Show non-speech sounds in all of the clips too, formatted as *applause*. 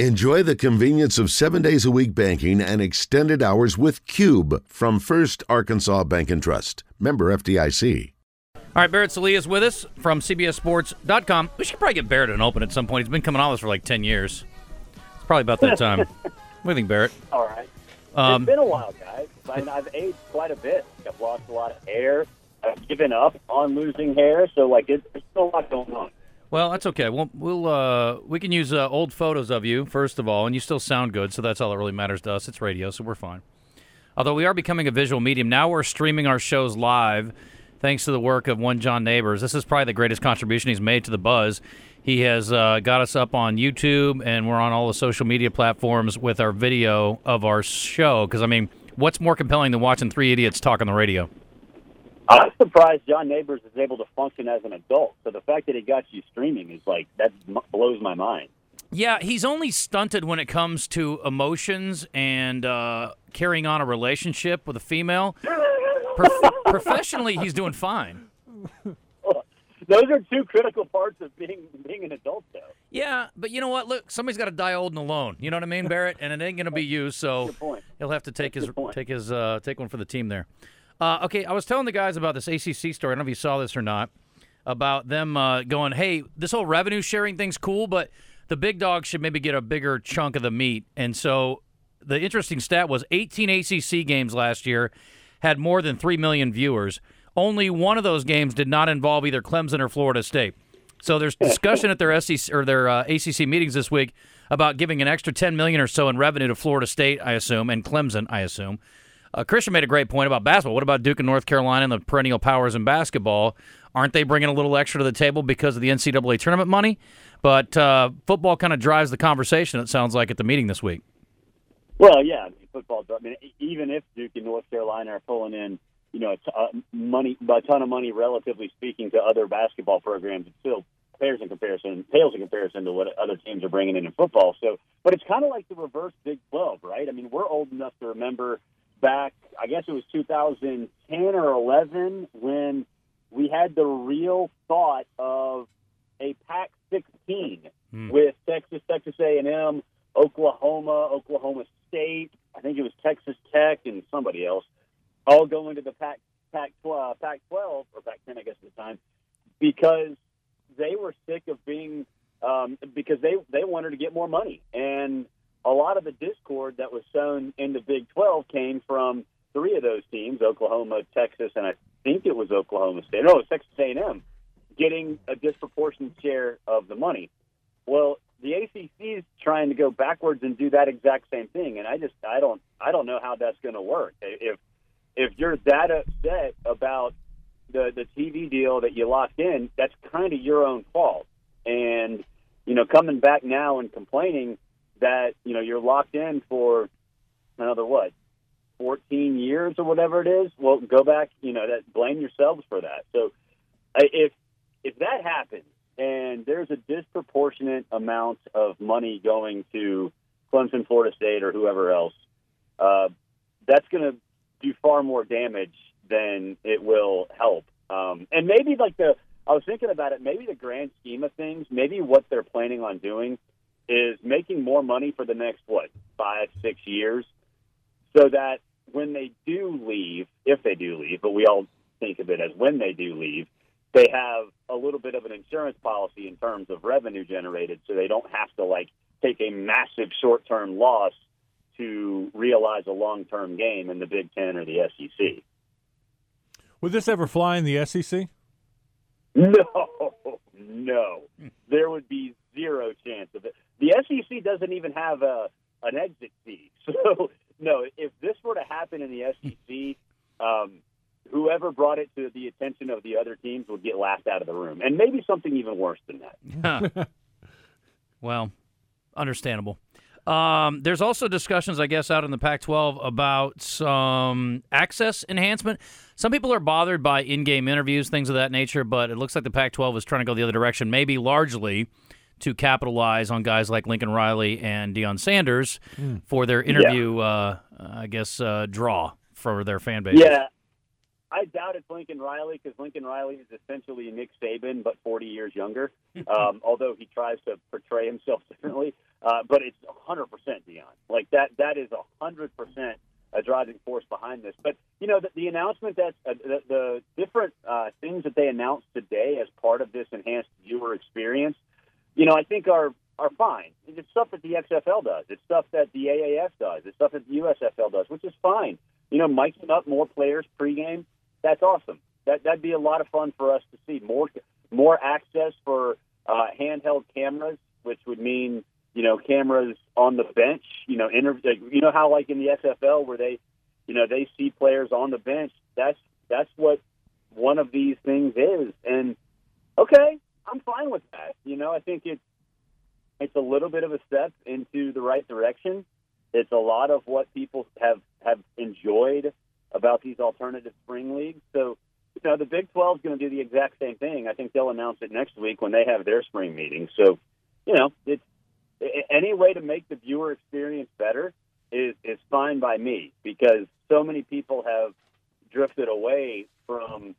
Enjoy the convenience of seven days a week banking and extended hours with Cube from First Arkansas Bank and Trust. Member FDIC. All right, Barrett Sallee is with us from CBSSports.com. We should probably get Barrett an open at some point. He's been coming on this for like 10 years. It's probably about that time. *laughs* what do you think, Barrett? All right. Um, it's been a while, guys. I mean, I've aged quite a bit. I've lost a lot of hair. I've given up on losing hair, so like it, there's still a lot going on. Well, that's okay. We'll, we'll uh, we can use uh, old photos of you first of all, and you still sound good, so that's all that really matters to us. It's radio, so we're fine. Although we are becoming a visual medium now, we're streaming our shows live, thanks to the work of one John Neighbors. This is probably the greatest contribution he's made to the buzz. He has uh, got us up on YouTube, and we're on all the social media platforms with our video of our show. Because I mean, what's more compelling than watching three idiots talk on the radio? I'm surprised John Neighbors is able to function as an adult. So the fact that he got you streaming is like that blows my mind. Yeah, he's only stunted when it comes to emotions and uh, carrying on a relationship with a female. Prof- professionally, he's doing fine. *laughs* Those are two critical parts of being being an adult, though. Yeah, but you know what? Look, somebody's got to die old and alone. You know what I mean, Barrett? And it ain't going to be you, so he'll have to take his take his uh, take one for the team there. Uh, okay, I was telling the guys about this ACC story. I don't know if you saw this or not. About them uh, going, hey, this whole revenue sharing thing's cool, but the big dogs should maybe get a bigger chunk of the meat. And so the interesting stat was 18 ACC games last year had more than 3 million viewers. Only one of those games did not involve either Clemson or Florida State. So there's discussion at their SEC or their uh, ACC meetings this week about giving an extra 10 million or so in revenue to Florida State, I assume, and Clemson, I assume. Uh, Christian made a great point about basketball. What about Duke and North Carolina and the perennial powers in basketball? Aren't they bringing a little extra to the table because of the NCAA tournament money? But uh, football kind of drives the conversation. It sounds like at the meeting this week. Well, yeah, I mean, football. I mean, even if Duke and North Carolina are pulling in, you know, a t- uh, money, a ton of money, relatively speaking, to other basketball programs, it still pales in comparison, pales in comparison to what other teams are bringing in in football. So, but it's kind of like the reverse Big Twelve, right? I mean, we're old enough to remember back, I guess it was 2010 or 11 when we had the real thought of a Pac-16 with Texas, Texas A&M, Oklahoma, Oklahoma State. I think it was Texas Tech and somebody else, all going to the Pac Pac uh, Pac 12 or Pac 10, I guess at the time, because they were sick of being um, because they they wanted to get more money, and a lot of the discord that was sown in the Big 12 came from three of those teams: Oklahoma, Texas, and I think it was Oklahoma State. No, it was Texas A&M, getting a disproportionate share of the money. Well, the ACC is trying to go backwards and do that exact same thing, and I just I don't I don't know how that's going to work. If if you're that upset about the the TV deal that you locked in, that's kind of your own fault. And you know, coming back now and complaining that you know you're locked in for another what 14 years or whatever it is, well, go back. You know, that blame yourselves for that. So if if that happens and there's a disproportionate amount of money going to Clemson, Florida State, or whoever else, uh, that's going to do far more damage than it will help. Um, and maybe like the, I was thinking about it, maybe the grand scheme of things, maybe what they're planning on doing is making more money for the next, what, five, six years, so that when they do leave, if they do leave, but we all think of it as when they do leave, they have a little bit of an insurance policy in terms of revenue generated so they don't have to like take a massive short term loss to realize a long term game in the Big Ten or the SEC. Would this ever fly in the SEC? *laughs* No, no. There would be zero chance of it. The SEC doesn't even have a an exit fee. *laughs* So no, if this were to happen in the SEC, um, whoever brought it to the attention of the other teams would get laughed out of the room, and maybe something even worse than that. Huh. *laughs* well, understandable. Um, there's also discussions, I guess, out in the Pac-12 about some access enhancement. Some people are bothered by in-game interviews, things of that nature, but it looks like the Pac-12 is trying to go the other direction, maybe largely to capitalize on guys like Lincoln Riley and Deion Sanders for their interview, uh, I guess, uh, draw for their fan base. Yeah, I doubt it's Lincoln Riley because Lincoln Riley is essentially Nick Saban, but 40 years younger. *laughs* Um, although he tries to portray himself *laughs* differently, uh, but it's 100% Deion. Like that, that is 100% a driving force behind this. But you know, the, the announcement that uh, the, the different uh, things that they announced today as part of this enhanced viewer experience, you know, I think are are fine. It's stuff that the XFL does. It's stuff that the AAF does. It's stuff that the USFL does, which is fine. You know, miking up more players pregame, that's awesome. That that'd be a lot of fun for us to see. More more access for uh, handheld cameras, which would mean you know cameras on the bench. You know, inter- like, you know how like in the XFL where they, you know, they see players on the bench. That's that's what one of these things is. And okay, I'm fine with that. You know, I think it's it's a little bit of a step into the right direction. It's a lot of what people have have enjoyed about these alternative spring leagues. So, you know, the Big 12 is going to do the exact same thing. I think they'll announce it next week when they have their spring meeting. So, you know, it's any way to make the viewer experience better is is fine by me because so many people have drifted away from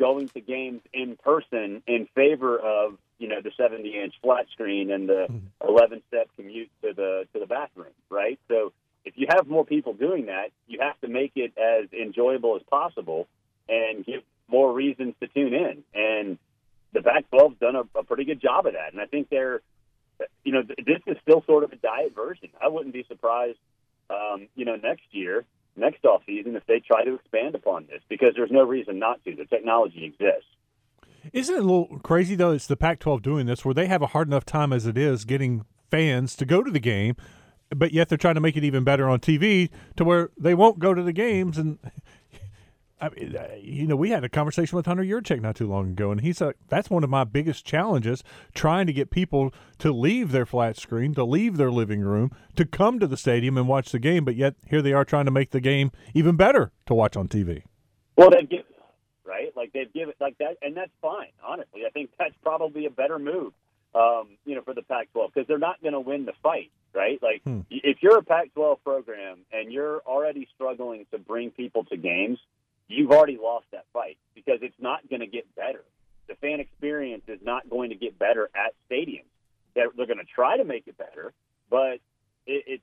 going to games in person in favor of you know the 70 inch flat screen and the 11 step commute to the to the bathroom right? So if you have more people doing that you have to make it as enjoyable as possible and give more reasons to tune in. And the Pac-12's done a, a pretty good job of that. And I think they're you know this is still sort of a diet version. I wouldn't be surprised um, you know next year next off season if they try to expand upon this because there's no reason not to the technology exists isn't it a little crazy though? It's the Pac-12 doing this, where they have a hard enough time as it is getting fans to go to the game, but yet they're trying to make it even better on TV to where they won't go to the games. And I mean, uh, you know, we had a conversation with Hunter Yurachek not too long ago, and he said that's one of my biggest challenges: trying to get people to leave their flat screen, to leave their living room, to come to the stadium and watch the game. But yet here they are trying to make the game even better to watch on TV. Well, they've given right? Like they've given like that, and that's fine. Honestly, I think that's probably a better move, um, you know, for the Pac-12 because they're not going to win the fight, right? Like Hmm. if you're a Pac-12 program and you're already struggling to bring people to games, you've already lost that fight because it's not going to get better. The fan experience is not going to get better at stadiums. They're, they're going to try to make it better, but it, it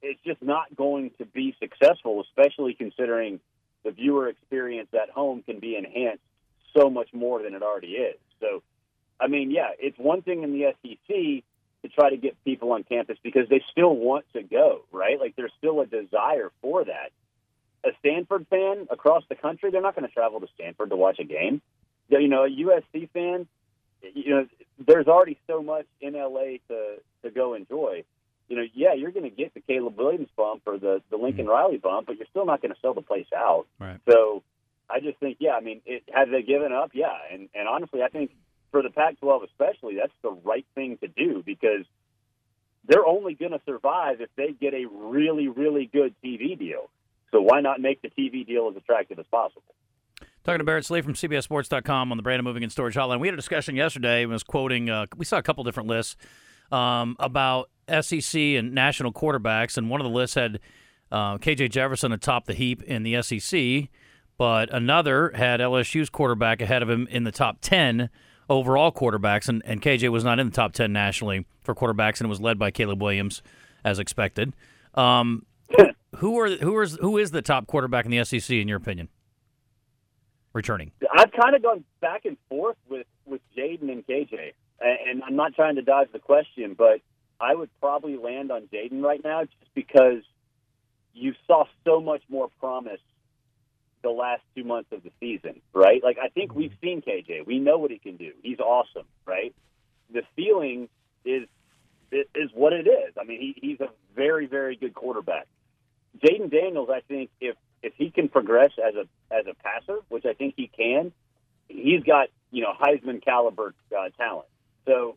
it's just not going to be successful, especially considering the viewer experience at home can be enhanced so much more than it already is. So, I mean, yeah, it's one thing in the SEC to try to get people on campus because they still want to go, right? Like there's still a desire for that. A Stanford fan across the country, they're not going to travel to Stanford to watch a game. You know, a USC fan, you know, there's already so much in LA to to go enjoy you know, yeah, you're going to get the Caleb Williams bump or the the Lincoln mm-hmm. Riley bump, but you're still not going to sell the place out. Right. So I just think, yeah, I mean, it, have they given up? Yeah, and and honestly, I think for the Pac-12 especially, that's the right thing to do because they're only going to survive if they get a really really good TV deal. So why not make the TV deal as attractive as possible? Talking to Barrett Sallee from CBSSports.com on the Brandon Moving and Storage Hotline. We had a discussion yesterday. and was quoting. Uh, we saw a couple different lists um, about SEC and national quarterbacks, and one of the lists had uh, KJ Jefferson atop the heap in the SEC, but another had LSU's quarterback ahead of him in the top ten overall quarterbacks, and, and KJ was not in the top ten nationally for quarterbacks, and was led by Caleb Williams as expected. Um, who are who is who is the top quarterback in the SEC in your opinion? Returning. I've kind of gone back and forth with with Jaden and KJ, and, I'm not trying to dodge the question, but I would probably land on Jaden right now just because you saw so much more promise the last two months of the season, right? Like I think we've seen KJ, we know what he can do. He's awesome, right? The feeling is is what it is. I mean, he, he's a very very good quarterback. Jaden Daniels, I think if if he can progress as a as a passer, which I think he can, he's got you know Heisman caliber uh, talent. So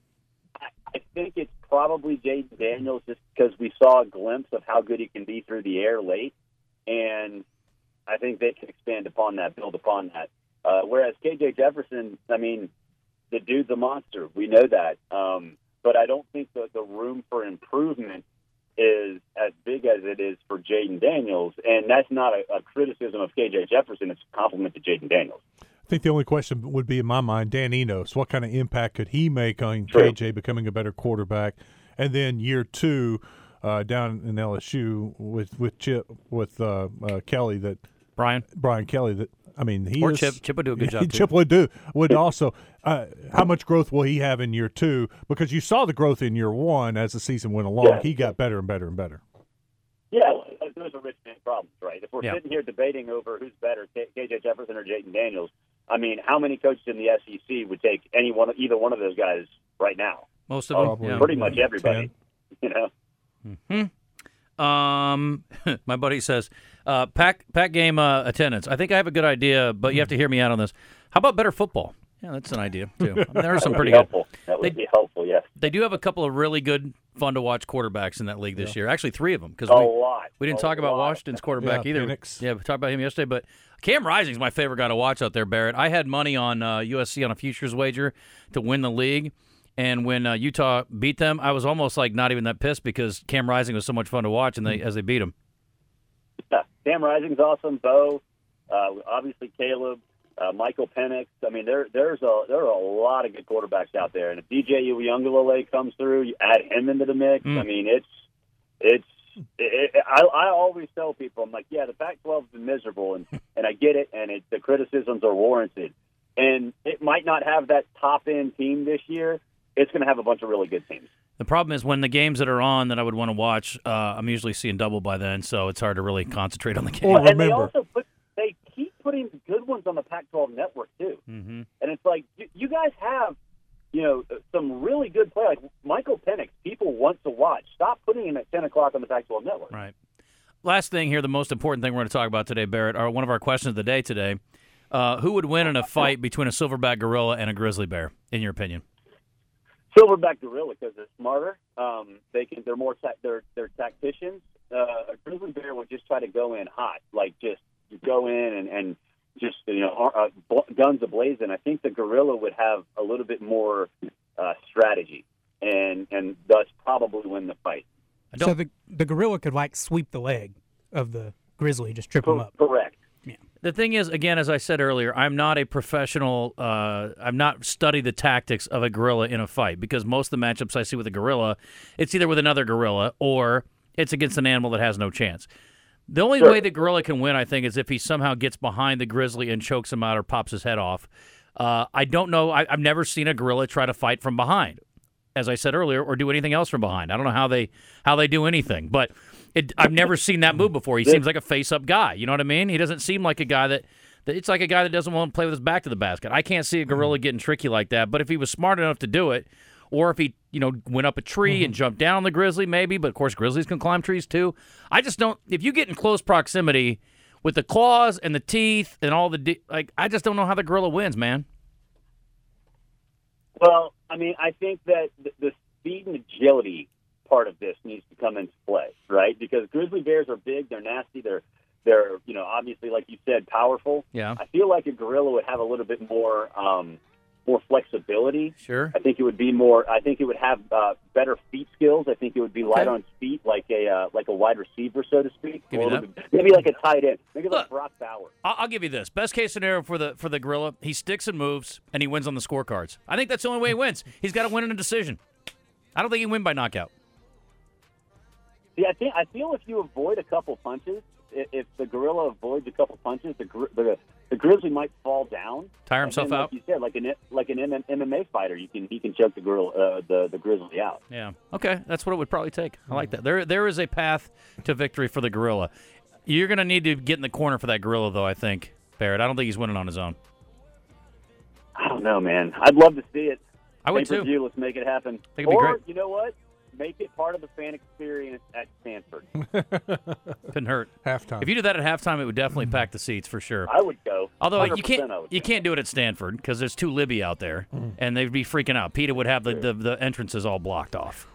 I, I think it's probably Jaden Daniels just because we saw a glimpse of how good he can be through the air late, and I think they can expand upon that, build upon that. Uh, whereas KJ Jefferson, I mean, the dude's a monster. We know that, um, but I don't think the the room for improvement is as big as it it is for Jaden Daniels, and that's not a, a criticism of KJ Jefferson. It's a compliment to Jaden Daniels. I think the only question would be in my mind, Dan Enos, what kind of impact could he make on True. KJ becoming a better quarterback? And then year two, uh, down in LSU with with Chip with uh, uh, Kelly that Brian. Brian Kelly that I mean he Or is, Chip. Chip would do a good *laughs* job, too. Chip would do would also. Uh, how much growth will he have in year two? Because you saw the growth in year one as the season went along. Yeah. He got better and better and better. Yeah, those are rich man problems, right? If we're Yeah. sitting here debating over who's better, KJ Jefferson or Jaden Daniels, I mean, how many coaches in the SEC would take any one, either one of those guys right now? Most of them. Probably. Yeah. Pretty much everybody. You know, Um, *laughs* my buddy says, uh, pack pack game uh, attendance. I think I have a good idea, but you have to hear me out on this. How about better football? Yeah, that's an idea too. I mean, there are some that would pretty be good. helpful. That would They- be helpful. Yes, They do have a couple of really good, fun to watch quarterbacks in that league this year. Actually, three of them because a we, lot. we didn't A talk about. Washington's quarterback Yeah, either. Penix. Yeah, we talked about him yesterday, but Cam Rising's my favorite guy to watch out there, Barrett. I had money on uh, USC on a futures wager to win the league. And when uh, Utah beat them, I was almost like not even that pissed because Cam Rising was so much fun to watch, and they as they beat him. Yeah, Cam Rising's awesome. Bo, uh, obviously Caleb, uh, Michael Penix. I mean, there there's a there are a lot of good quarterbacks out there. And if DJ Uiagalelei comes through, you add him into the mix. Mm. I mean, it's it's. It, it, I, I always tell people, I'm like, yeah, the Pac-12 has been miserable, and *laughs* and I get it, and it, the criticisms are warranted. And it might not have that top end team this year. It's going to have a bunch of really good teams. The problem is when the games that are on that I would want to watch, uh, I'm usually seeing double by then, so it's hard to really concentrate on the game. Or and they remember- also put they keep putting good ones on the Pac-12 network too. hmm And it's like you, you guys have, you know, some really good play. Like Michael Penix, people want to watch. Stop putting him at ten o'clock on the Pac-12 network. Right. Last thing here, the most important thing we're going to talk about today, Barrett, are one of our questions of the day today. Uh, who would win in a fight between a silverback gorilla and a grizzly bear, in your opinion? Silverback gorilla because they're smarter. Um, they can. They're more. Ta- they're they're tacticians. Uh, a grizzly bear would just try to go in hot, like just go in and and just you know uh, bl- guns ablazing. I think the gorilla would have a little bit more uh, strategy and and thus probably win the fight. So the the gorilla could like sweep the leg of the grizzly, just trip him up. Correct. The thing is, again, as I said earlier, I'm not a professional. Uh, I'm not studied the tactics of a gorilla in a fight because most of the matchups I see with a gorilla, it's either with another gorilla or it's against an animal that has no chance. The only Sure. way the gorilla can win, I think, is if he somehow gets behind the grizzly and chokes him out or pops his head off. Uh, I don't know. I, I've never seen a gorilla try to fight from behind, as I said earlier, or do anything else from behind. I don't know how they how they do anything, but it, I've never seen that move before. He seems like a face up guy. You know what I mean? He doesn't seem like a guy that. that It's like a guy that doesn't want to play with his back to the basket. I can't see a gorilla mm-hmm. getting tricky like that. But if he was smart enough to do it, or if he, you know, went up a tree and mm-hmm. jumped down on the grizzly, maybe. But of course, grizzlies can climb trees too. I just don't. If you get in close proximity with the claws and the teeth and all the de- like, I just don't know how the gorilla wins, man. Well, I mean, I think that the, the speed and agility part of this needs to come into play, right? Because grizzly bears are big, they're nasty, they're they're you know obviously like you said powerful. Yeah, I feel like a gorilla would have a little bit more um, more flexibility. sure. I think it would be more. I think it would have uh, better feet skills. I think it would be light Okay. on feet, like a uh, like a wide receiver, so to speak. Give bit- maybe like a tight end. Maybe like Brock Bowers. I'll, I'll give you this. Best case scenario for the for the gorilla, he sticks and moves, and he wins on the scorecards. I think that's the only way he wins. He's got to win in a decision. I don't think he can win by knockout. See, I think I feel if you avoid a couple punches, i- if the gorilla avoids a couple punches, the gri- the, the grizzly might fall down, Tire himself then, out. Like you said, like an like an M- MMA fighter, you can he can choke the gorilla uh, the the grizzly out. Yeah. Okay, that's what it would probably take. I like that. There there is a path to victory for the gorilla. You're going to need to get in the corner for that gorilla, though. I think Barrett. I don't think he's winning on his own. I don't know, man. I'd love to see it. I would too. Let's make it happen. Think it'd be or great. you know what? Make it part of the fan experience at Stanford. *laughs* Couldn't hurt. Halftime. If you did that at halftime, it would definitely pack the seats for sure. I would go. Although you can't you go. can't do it at Stanford because there's two Libby out there, and they'd be freaking out. Peter would have the, the, the entrances all blocked off,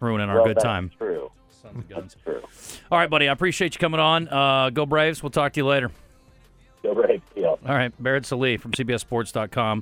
ruining our Well, good that's time. True. Sons of guns. True. All right, buddy. I appreciate you coming on. Uh, go Braves. We'll talk to you later. Go Braves. Yeah. All right, Barrett Sallee from CBSSports.com.